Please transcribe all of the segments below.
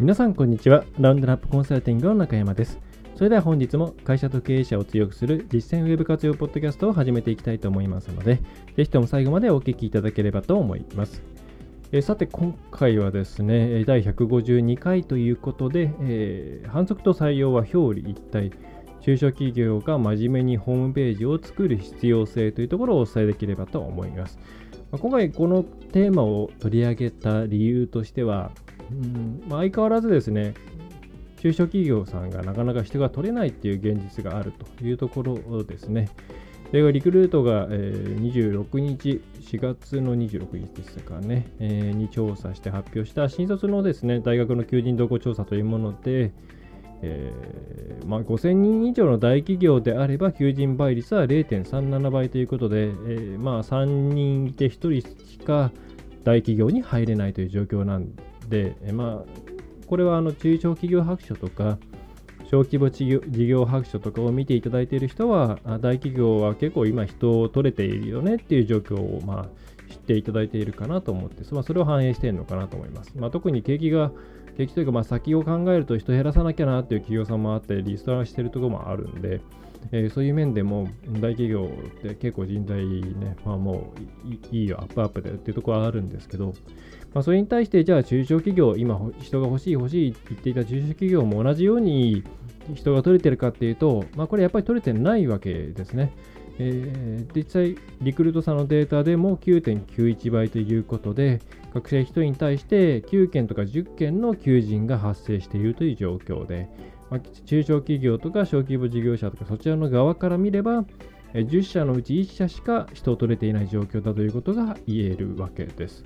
皆さんこんにちは。ラウンドナップコンサルティングの中山です。それでは本日も会社と経営者を強くする実践ウェブ活用ポッドキャストを始めていきたいと思いますのでぜひとも最後までお聞きいただければと思います。えさて今回はですね第152回ということで、えー、反則と採用は表裏一体。中小企業が真面目にホームページを作る必要性というところをお伝えできればと思います。今回このテーマを取り上げた理由としては、うんまあ、相変わらずですね、中小企業さんがなかなか人が取れないっていう現実があるというところですね。でリクルートが、えー、26日、4月の26日ですかね、えー、に調査して発表した新卒のですね、大学の求人動向調査というもので、えーまあ、5000人以上の大企業であれば求人倍率は0.37倍ということで、えーまあ、3人いて1人しか大企業に入れないという状況なんで、まあ、これはあの中小企業白書とか小規模事業白書とかを見ていただいている人は大企業は結構今人を取れているよねっていう状況を、まあ、知っていただいているかなと思って、まあ、それを反映しているのかなと思います。まあ、特に景気が景気というか、まあ、先を考えると人減らさなきゃなっていう企業さんもあって、リストラしているところもあるんで、えー、そういう面でも大企業って結構人材ね、まあ、もういいよ、アップアップでっていうところはあるんですけど、まあ、それに対して、じゃあ中小企業、今人が欲しい欲しいって言っていた中小企業も同じように人が取れてるかっていうと、まあ、これやっぱり取れてないわけですね。えー、実際、リクルートさんのデータでも9.91倍ということで、学生1人に対して9件とか10件の求人が発生しているという状況で、まあ、中小企業とか小規模事業者とかそちらの側から見れば、10社のうち1社しか人を取れていない状況だということが言えるわけです。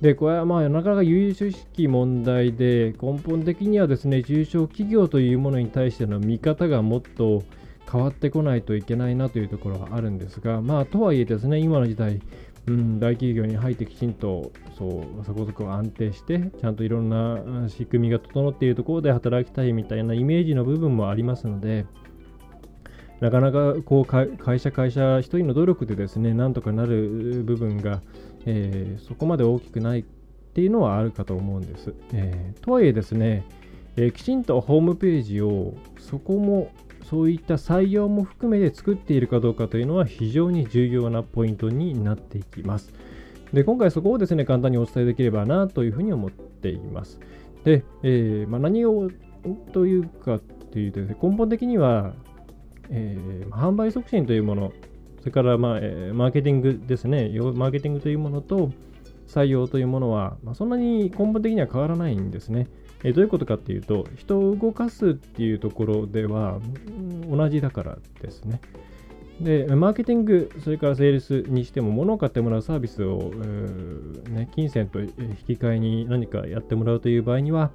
で、これはまあなかなか優々しき問題で、根本的にはですね、中小企業というものに対しての見方がもっと変わってこないといけないなというところはあるんですが、まあ、とはいえですね、今の時代、うん、大企業に入ってきちんとそうそこそこ安定して、ちゃんといろんな仕組みが整っているところで働きたいみたいなイメージの部分もありますので、なかなかこう会社、会社一人の努力でですね、なんとかなる部分が、えー、そこまで大きくないっていうのはあるかと思うんです。えー、とはいえですね、えー、きちんとホームページをそこもそういった採用も含めて作っているかどうかというのは非常に重要なポイントになっていきます。で今回そこをですね簡単にお伝えできればなというふうに思っています。で、えーまあ、何をというかというとね根本的には、えー、販売促進というものそれから、まあえー、マーケティングですねマーケティングというものと採用というものは、まあ、そんなに根本的には変わらないんですね。えどういうことかっていうと、人を動かすっていうところでは同じだからですね。で、マーケティング、それからセールスにしても、物を買ってもらうサービスを、ね、金銭と引き換えに何かやってもらうという場合には、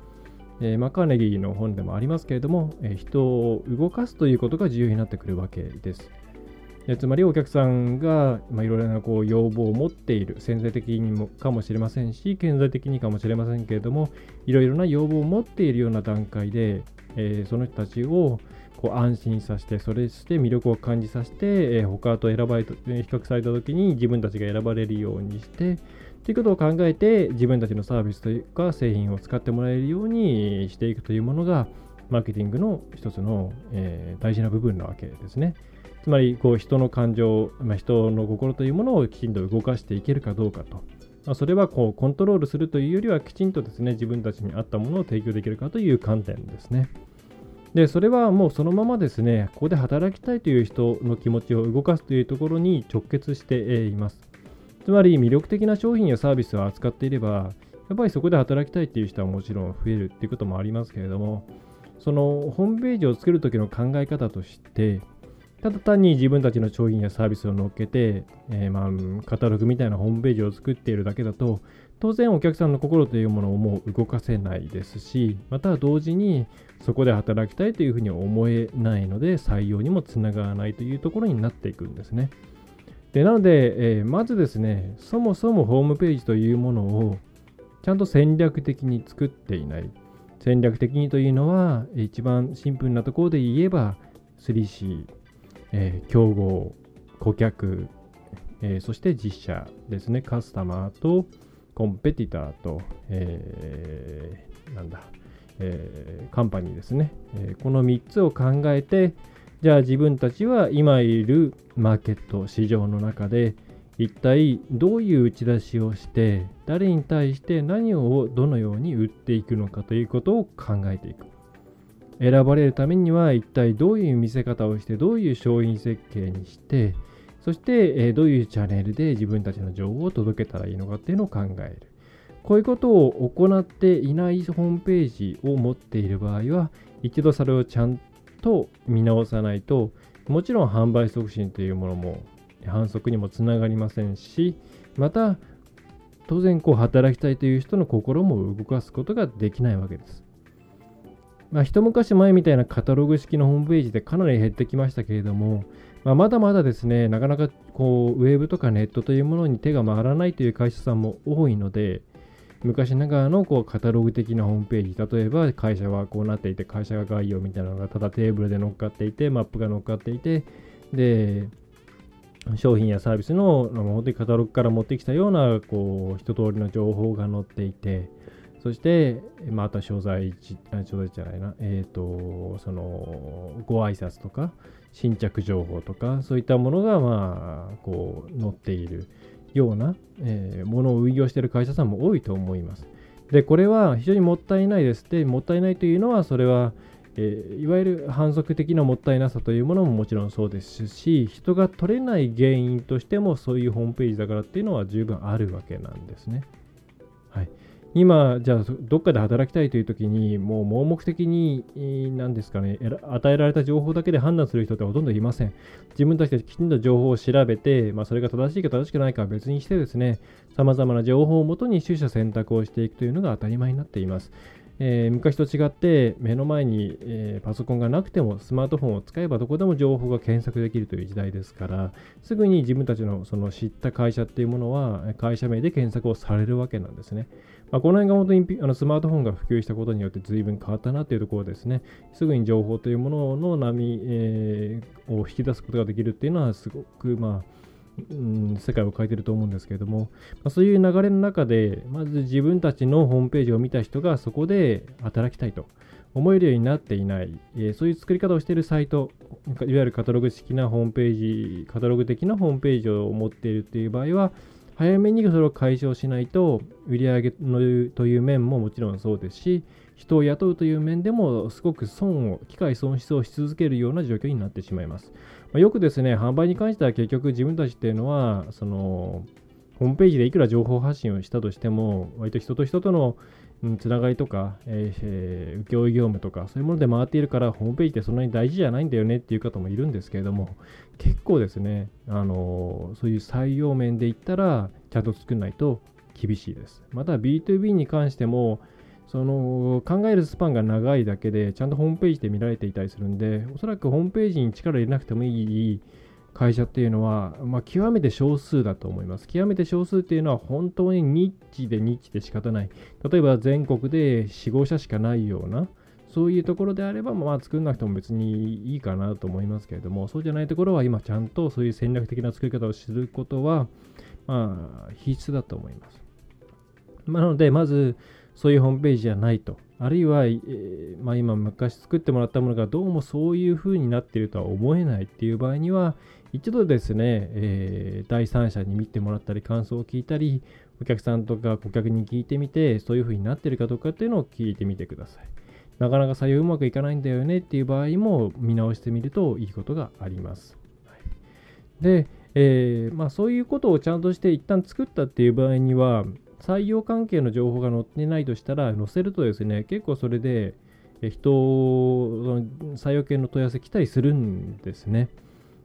えー、マカーネギーの本でもありますけれども、えー、人を動かすということが重要になってくるわけです。つまりお客さんが、まあ、いろいろなこう要望を持っている潜在的にもかもしれませんし顕在的にかもしれませんけれどもいろいろな要望を持っているような段階で、えー、その人たちをこう安心させてそれして魅力を感じさせて、えー、他と選ばれ比較された時に自分たちが選ばれるようにしてということを考えて自分たちのサービスというか製品を使ってもらえるようにしていくというものがマーケティングの一つの、えー、大事な部分なわけですね。つまりこう人の感情、まあ、人の心というものをきちんと動かしていけるかどうかと。まあ、それはこうコントロールするというよりはきちんとですね自分たちに合ったものを提供できるかという観点ですね。で、それはもうそのままですね、ここで働きたいという人の気持ちを動かすというところに直結しています。つまり魅力的な商品やサービスを扱っていれば、やっぱりそこで働きたいという人はもちろん増えるっていうこともありますけれども、そのホームページを作るときの考え方として、ただ単に自分たちの商品やサービスを乗っけて、えー、まあ、カタログみたいなホームページを作っているだけだと、当然お客さんの心というものをもう動かせないですしまた同時にそこで働きたいというふうに思えないので採用にもつながらないというところになっていくんですね。でなので、えー、まずですねそもそもホームページというものをちゃんと戦略的に作っていない戦略的にというのは一番シンプルなところで言えば 3C、えー、競合顧客、えー、そして実写ですねカスタマーとコンペティターと、えー、なんだ、え、カンパニーですね、え、この3つを考えて、じゃあ自分たちは今いるマーケット、市場の中で、一体どういう打ち出しをして、誰に対して何をどのように売っていくのかということを考えていく。選ばれるためには一体どういう見せ方をして、どういう商品設計にして、そして、えどういうチャンネルで自分たちの情報を届けたらいいのかっていうのを考える。こういうことを行っていないホームページを持っている場合は、一度それをちゃんと見直さないと、もちろん販売促進というものも反則にもつながりませんし、また、当然こう働きたいという人の心も動かすことができないわけです。まあ、一昔前みたいなカタログ式のホームページでかなり減ってきましたけれども、まあ、まだまだですね、なかなかこうウェブとかネットというものに手が回らないという会社さんも多いので、昔ながらのこうカタログ的なホームページ、例えば会社はこうなっていて、会社が概要みたいなのがただテーブルで乗っかっていて、マップが乗っかっていて、で、商品やサービスの本当にカタログから持ってきたようなこう一通りの情報が載っていて、そして、まあ、あとは商材、商材じゃないな、えっ、ー、と、その、ご挨拶とか、新着情報とか、そういったものが、まあ、こう、載っているような、えー、ものを運用している会社さんも多いと思います。で、これは非常にもったいないです。で、もったいないというのは、それは、えー、いわゆる反則的なもったいなさというものももちろんそうですし、人が取れない原因としてもそういうホームページだからっていうのは十分あるわけなんですね。はい。今、じゃあ、どっかで働きたいというときに、もう盲目的に、何ですかね、与えられた情報だけで判断する人ってほとんどいません。自分たちできちんと情報を調べて、まあ、それが正しいか正しくないかは別にしてですね、様々な情報をもとに取捨選択をしていくというのが当たり前になっています。えー、昔と違って目の前に、えー、パソコンがなくてもスマートフォンを使えばどこでも情報が検索できるという時代ですからすぐに自分たちのその知った会社っていうものは会社名で検索をされるわけなんですね。まあ、この辺が本当にあのスマートフォンが普及したことによって随分変わったなというところですね。すぐに情報というものの波、えー、を引き出すことができるっていうのはすごくまあうん、世界を変えてると思うんですけれども、まあ、そういう流れの中で、まず自分たちのホームページを見た人がそこで働きたいと思えるようになっていない、えー、そういう作り方をしているサイト、いわゆるカタログ式なホームページ、カタログ的なホームページを持っているっていう場合は、早めにそれを解消しないと、売り上のという面ももちろんそうですし、人を雇うという面でもすごく損を、機械損失をし続けるような状況になってしまいます。まあ、よくですね、販売に関しては結局自分たちっていうのは、その、ホームページでいくら情報発信をしたとしても、割と人と人とのつながりとか、えー、請負業務とか、そういうもので回っているから、ホームページってそんなに大事じゃないんだよねっていう方もいるんですけれども、結構ですね、あのそういう採用面で言ったら、ちゃんと作らないと厳しいです。また B2B に関しても、その考えるスパンが長いだけで、ちゃんとホームページで見られていたりするんで、おそらくホームページに力入れなくてもいい会社っていうのは、まあ、極めて少数だと思います。極めて少数っていうのは本当にニッチでニッチで仕方ない。例えば全国で4、5社しかないような、そういうところであれば、まあ、作んなくても別にいいかなと思いますけれども、そうじゃないところは今ちゃんとそういう戦略的な作り方をすることは、まあ、必須だと思います。まあ、なので、まず、そういうホームページじゃないと。あるいは、えー、まあ、今昔作ってもらったものがどうもそういう風になっているとは思えないっていう場合には、一度ですね、えー、第三者に見てもらったり、感想を聞いたり、お客さんとか顧客に聞いてみて、そういう風になっているかどうかっていうのを聞いてみてください。なかなか採用うまくいかないんだよねっていう場合も見直してみるといいことがあります。はい、で、えー、まあ、そういうことをちゃんとして一旦作ったっていう場合には、採用関係の情報が載ってないとしたら、載せるとですね、結構それで、人、採用系の問い合わせ来たりするんですね。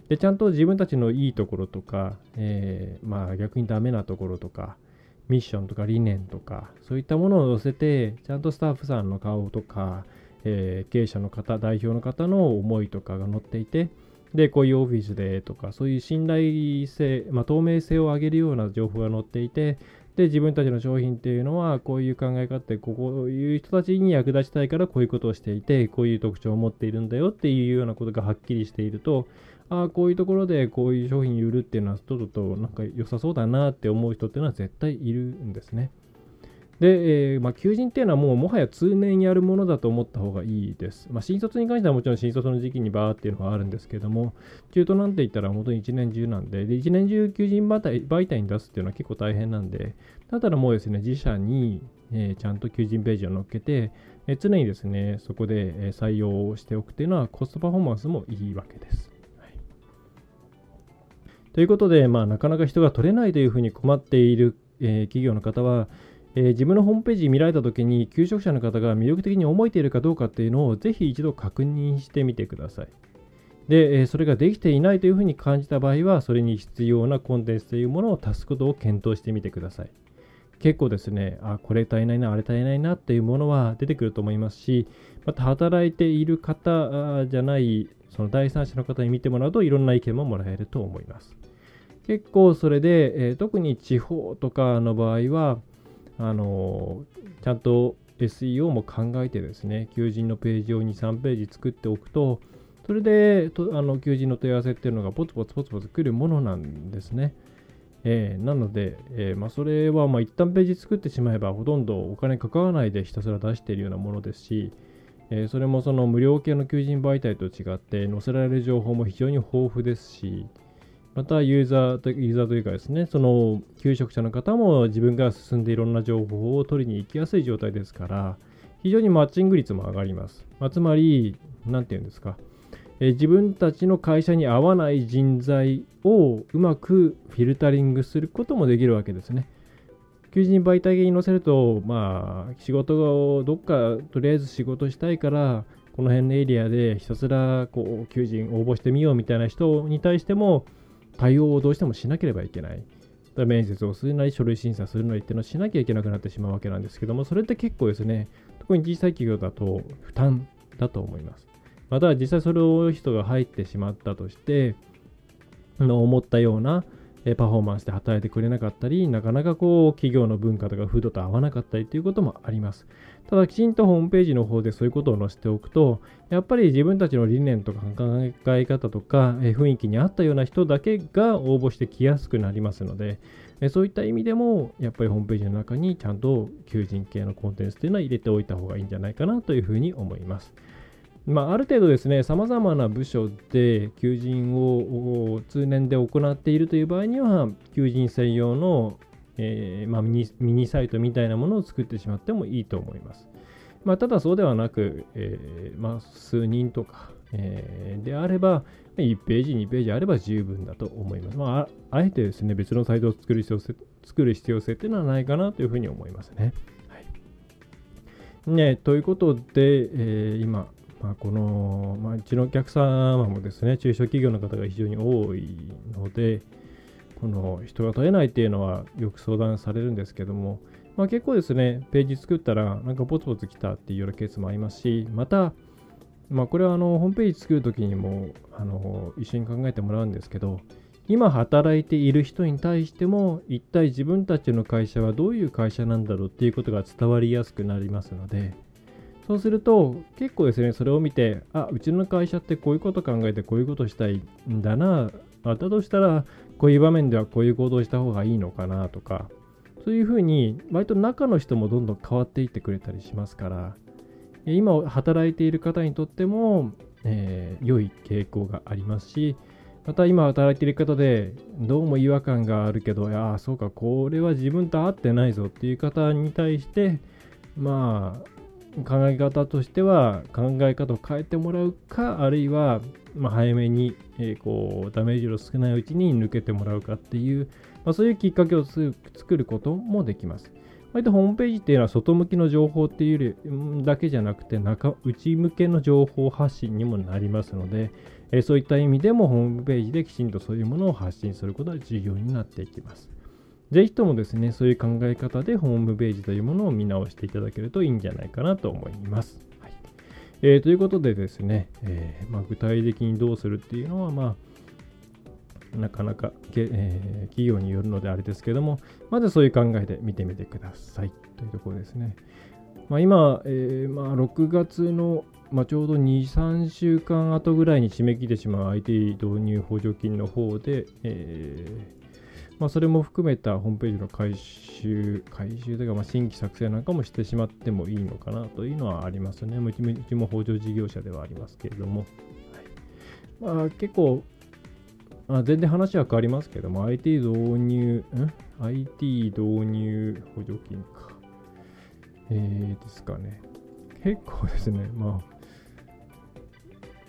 で、ちゃんと自分たちのいいところとか、えー、まあ逆にダメなところとか、ミッションとか理念とか、そういったものを載せて、ちゃんとスタッフさんの顔とか、えー、経営者の方、代表の方の思いとかが載っていて、で、こういうオフィスでとか、そういう信頼性、まあ、透明性を上げるような情報が載っていて、で、自分たちの商品っていうのは、こういう考え方で、こういう人たちに役立ちたいからこういうことをしていて、こういう特徴を持っているんだよっていうようなことがはっきりしていると、ああ、こういうところでこういう商品売るっていうのは、ちょっとなんか良さそうだなって思う人っていうのは絶対いるんですね。で、えー、まあ、求人っていうのはもうもはや通年やるものだと思った方がいいです。まあ、新卒に関してはもちろん新卒の時期にバーっていうのがあるんですけども、中途なんて言ったら本当に一年中なんで、で、一年中求人媒体に出すっていうのは結構大変なんで、だったらもうですね、自社に、えー、ちゃんと求人ページを載っけて、えー、常にですね、そこで、え採用をしておくっていうのはコストパフォーマンスもいいわけです。ということで、まあ、なかなか人が取れないというふうに困っている、え企業の方は、えー、自分のホームページ見られたときに、求職者の方が魅力的に思えているかどうかっていうのをぜひ一度確認してみてください。で、えそれができていないというふうに感じた場合は、それに必要なコンテンツというものを足すことを検討してみてください。結構ですね、あ、これ足りないな、あれ足りないなっていうものは出てくると思いますし、また働いている方じゃない、その第三者の方に見てもらうといろんな意見ももらえると思います。結構それで、え、特に地方とかの場合は、あのちゃんと SEO も考えてですね、求人のページを2、3ページ作っておくと、それでとあの求人の問い合わせっていうのがポツポツポツポツ来るものなんですね。えー、なので、えー、まあ、それはまあ一旦ページ作ってしまえばほとんどお金かからないでひたすら出しているようなものですし、えー、それもその無料系の求人媒体と違って載せられる情報も非常に豊富ですし、またユーザーとユーザーというかですね、その求職者の方も自分が進んでいろんな情報を取りに行きやすい状態ですから、非常にマッチング率も上がります。まあ、つまり、なんていうんですか、え自分たちの会社に合わない人材をうまくフィルタリングすることもできるわけですね。求人媒体に載せると、まあ、仕事をどっかとりあえず仕事したいから、この辺のエリアでひたすらこう求人応募してみようみたいな人に対しても、対応をどうしてもしなければいけない。面接をするなり、書類審査するなりっていうのをしなきゃいけなくなってしまうわけなんですけども、それって結構ですね、特に小さい企業だと負担だと思います。また実際それを人が入ってしまったとして、の思ったようなパフォーマンスで働いてくれなかったり、なかなかこう企業の文化とか風土と合わなかったりということもあります。ただきちんとホームページの方でそういうことを載せておくと、やっぱり自分たちの理念とか考え方とか雰囲気に合ったような人だけが応募してきやすくなりますので、そういった意味でも、やっぱりホームページの中にちゃんと求人系のコンテンツというのは入れておいた方がいいんじゃないかなというふうに思います。まあ、ある程度ですね、さまざまな部署で求人を通年で行っているという場合には、求人専用の、えー、まあ、ミニサイトみたいなものを作ってしまってもいいと思います。まあ、ただそうではなく、えー、まあ、数人とか、えー、であれば、1ページ、2ページあれば十分だと思います。まあ、あえてですね、別のサイトを作る必要性作る必要性っていうのはないかなというふうに思いますね。はい、ねということで、え、今、まあ、この、まあ、うちのお客様もですね、中小企業の方が非常に多いので、この人が取れないっていうのはよく相談されるんですけども、まあ、結構ですね、ページ作ったらなんかポツポツ来たっていうようなケースもありますし、また、まあ、これはあのホームページ作るときにもあの一緒に考えてもらうんですけど、今働いている人に対しても一体自分たちの会社はどういう会社なんだろうっていうことが伝わりやすくなりますので、そうすると、結構ですね、それを見て、あ、うちの会社ってこういうこと考えてこういうことしたいんだな、だとしたら、こういう場面ではこういう行動した方がいいのかなとか、そういうふうに、割と中の人もどんどん変わっていってくれたりしますから、今働いている方にとっても、えー、良い傾向がありますし、また今働いている方でどうも違和感があるけど、いや、そうか、これは自分と合ってないぞっていう方に対して、まあ、考え方としては考え方を変えてもらうかあるいはま早めに、えー、こうダメージの少ないうちに抜けてもらうかっていう、まあ、そういうきっかけを作ることもできます。割とホームページっていうのは外向きの情報っていうだけじゃなくて中内向けの情報発信にもなりますので、えー、そういった意味でもホームページできちんとそういうものを発信することが重要になっていきます。ぜひともですね、そういう考え方でホームページというものを見直していただけるといいんじゃないかなと思います。えー、ということでですね、えー、まあ、具体的にどうするっていうのは、まあ、なかなか、えー、企業によるのであれですけども、まずそういう考えで見てみてくださいというところですね。まあ、今、え、まあ、6月の、ま、ちょうど2、3週間後ぐらいに締め切ってしまう IT 導入補助金の方で、えまあ、それも含めたホームページの回収、回収というか、まあ、新規作成なんかもしてしまってもいいのかなというのはありますね。うちうちも補助事業者ではありますけれども。はいまあ、結構、あ全然話は変わりますけども、IT 導入、ん ?IT 導入補助金か。えー、ですかね。結構ですね、ま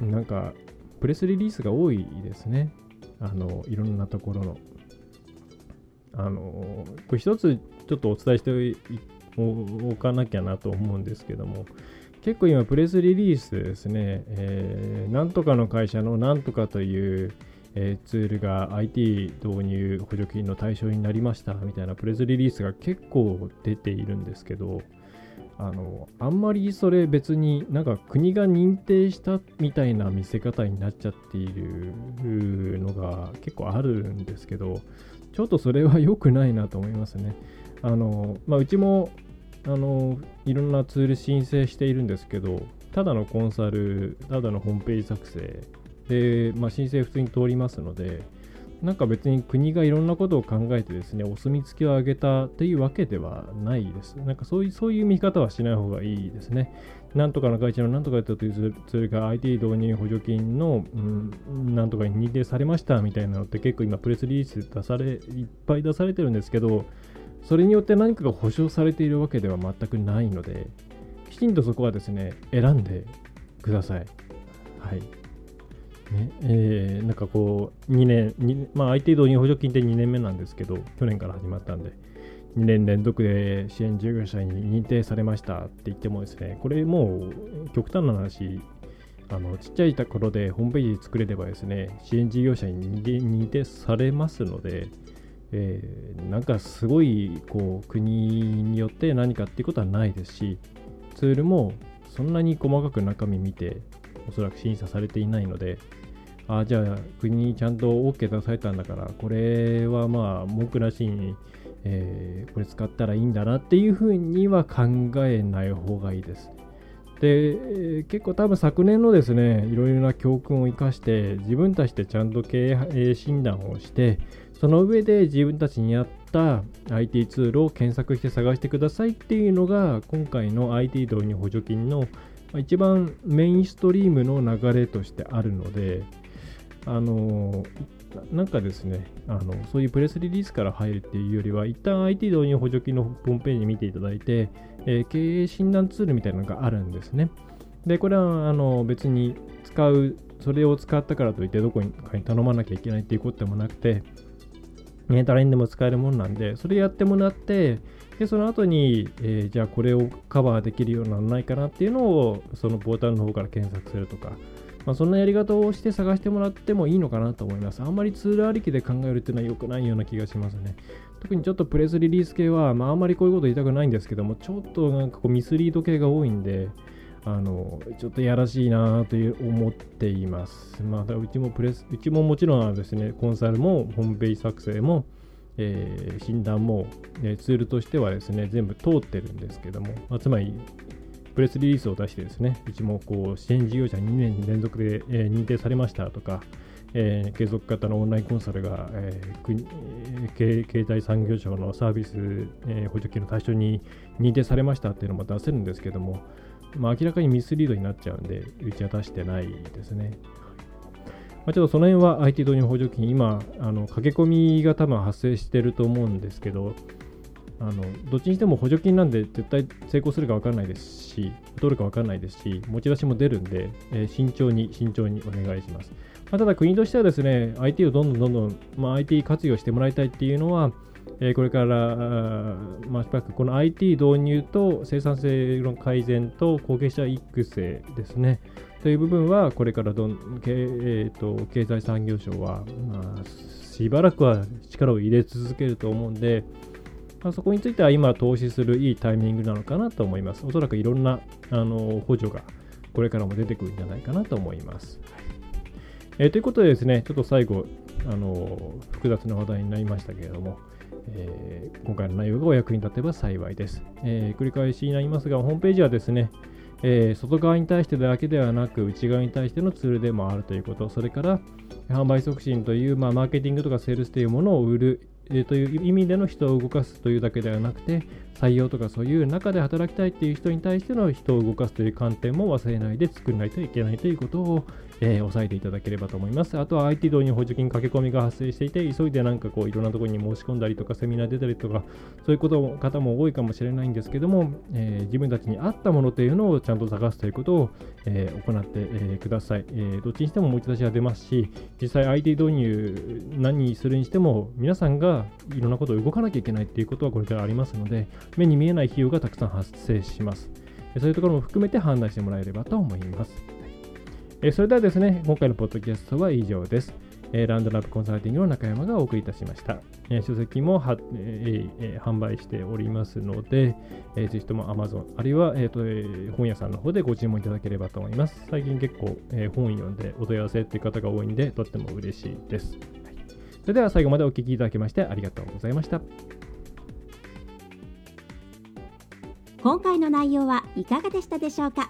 あ、なんか、プレスリリースが多いですね。あの、いろんなところの。あのこれ一つちょっとお伝えしておかなきゃなと思うんですけども結構今プレスリリースですね、えー、なんとかの会社のなんとかという、えー、ツールが IT 導入補助金の対象になりましたみたいなプレスリリースが結構出ているんですけどあのあんまりそれ別になんか国が認定したみたいな見せ方になっちゃっているのが結構あるんですけどちょっとそれは良くないなと思いますね。あの、まあ、うちも、あの、いろんなツール申請しているんですけど、ただのコンサル、ただのホームページ作成で、まあ、申請普通に通りますので、なんか別に国がいろんなことを考えてですね、お墨付きを上げたっていうわけではないです。なんかそういうそういう見方はしない方がいいですね。なんとかの会社のなんとかやったというツールが IT 導入補助金の、うん、なんとかに認定されましたみたいなのって結構今プレスリリース出され、いっぱい出されてるんですけど、それによって何かが保証されているわけでは全くないので、きちんとそこはですね、選んでください。はい。ねえー、なんかこう、2年、2まあ、IT 導入補助金って2年目なんですけど、去年から始まったんで、2年連続で支援事業者に認定されましたって言ってもですね、これもう極端な話、あのちっちゃいところでホームページ作れればですね、支援事業者に認定されますので、えー、なんかすごいこう国によって何かっていうことはないですし、ツールもそんなに細かく中身見て、おそらく審査されていないので、あじゃあ国にちゃんと OK 出されたんだから、これはまあ文句なしに、えー、これ使ったらいいんだなっていうふうには考えない方がいいです。で、結構多分昨年のですね、いろいろな教訓を生かして、自分たちでちゃんと経営診断をして、その上で自分たちに合った IT ツールを検索して探してくださいっていうのが、今回の IT 導入補助金の一番メインストリームの流れとしてあるので、あのなんかですねあの、そういうプレスリリースから入るっていうよりは、一旦 IT 導入補助金のホームページ見ていただいて、えー、経営診断ツールみたいなのがあるんですね。で、これはあの別に使う、それを使ったからといってどこかに頼まなきゃいけないっていうこともなくて、ネタラインでも使えるものなんで、それやってもらって、で、その後に、えー、じゃあこれをカバーできるようなのないかなっていうのを、そのポータルの方から検索するとか、まあ、そんなやり方をして探してもらってもいいのかなと思います。あんまりツールありきで考えるっていうのは良くないような気がしますね。特にちょっとプレスリリース系は、まあ、あんまりこういうこと言いたくないんですけども、ちょっとなんかこうミスリード系が多いんで、あのちょっとやらしいなという思っています。まあ、うちもプレス、うちももちろんですね、コンサルもホームページ作成も、えー、診断も、えー、ツールとしてはですね、全部通ってるんですけども、まあ、つまりプレスリリースを出してですね、うちもこう支援事業者2年連続で、え、認定されましたとか、えー、継続型のオンラインコンサルが、えー、国経済産業省のサービス、えー、補助金の対象に認定されましたっていうのも出せるんですけども、まあ、明らかにミスリードになっちゃうんで、うちは出してないですね。まあ、ちょっとその辺は IT 導入補助金、今、あの駆け込みが多分発生してると思うんですけど、あのどっちにしても補助金なんで絶対成功するか分からないですし、取るか分からないですし、持ち出しも出るんで、えー、慎重に慎重にお願いします。まあ、ただ国としてはですね、IT をどんどんどんどん、まあ、IT 活用してもらいたいっていうのは、えー、これから、まあ、この IT 導入と生産性の改善と後継者育成ですね。という部分は、これからどん、えーと、経済産業省は、まあ、しばらくは力を入れ続けると思うんで、まあ、そこについては今投資するいいタイミングなのかなと思います。おそらくいろんなあの補助がこれからも出てくるんじゃないかなと思います。えー、ということでですね、ちょっと最後、あの複雑な話題になりましたけれども、えー、今回の内容がお役に立てば幸いです、えー、繰り返しになりますが、ホームページはですね、えー、外側に対してだけではなく、内側に対してのツールでもあるということ、それから販売促進という、まあ、マーケティングとかセールスというものを売る、えー、という意味での人を動かすというだけではなくて、採用とかそういう中で働きたいっていう人に対しての人を動かすという観点も忘れないで作らないといけないということを、えー、押さえていただければと思います。あとは IT 導入補助金駆け込みが発生していて、急いでなんかこういろんなところに申し込んだりとか、セミナー出たりとか、そういうこと方も多いかもしれないんですけども、えー、自分たちに合ったものというのをちゃんと探すということを、えー、行って、えください、えどっちにしても持ち出しは出ますし、実際 IT 導入何にするにしても、皆さんがいろんなことを動かなきゃいけないっていうことはこれからありますので、目に見えない費用がたくさん発生します。そういうところも含めて判断してもらえればと思います。えそれではですね、今回のポッドキャストは以上です。えランドラップコンサルティングの中山がお送りいたしました。え書籍もは、ええ販売しておりますので、えぜひとも Amazon、あるいは、えーとえ本屋さんの方でご注文いただければと思います。最近結構、え本読んでお問い合わせっていう方が多いんで、とっても嬉しいです。はい、それでは最後までお聴きいただきましてありがとうございました。今回の内容はいかがでしたでしょうか？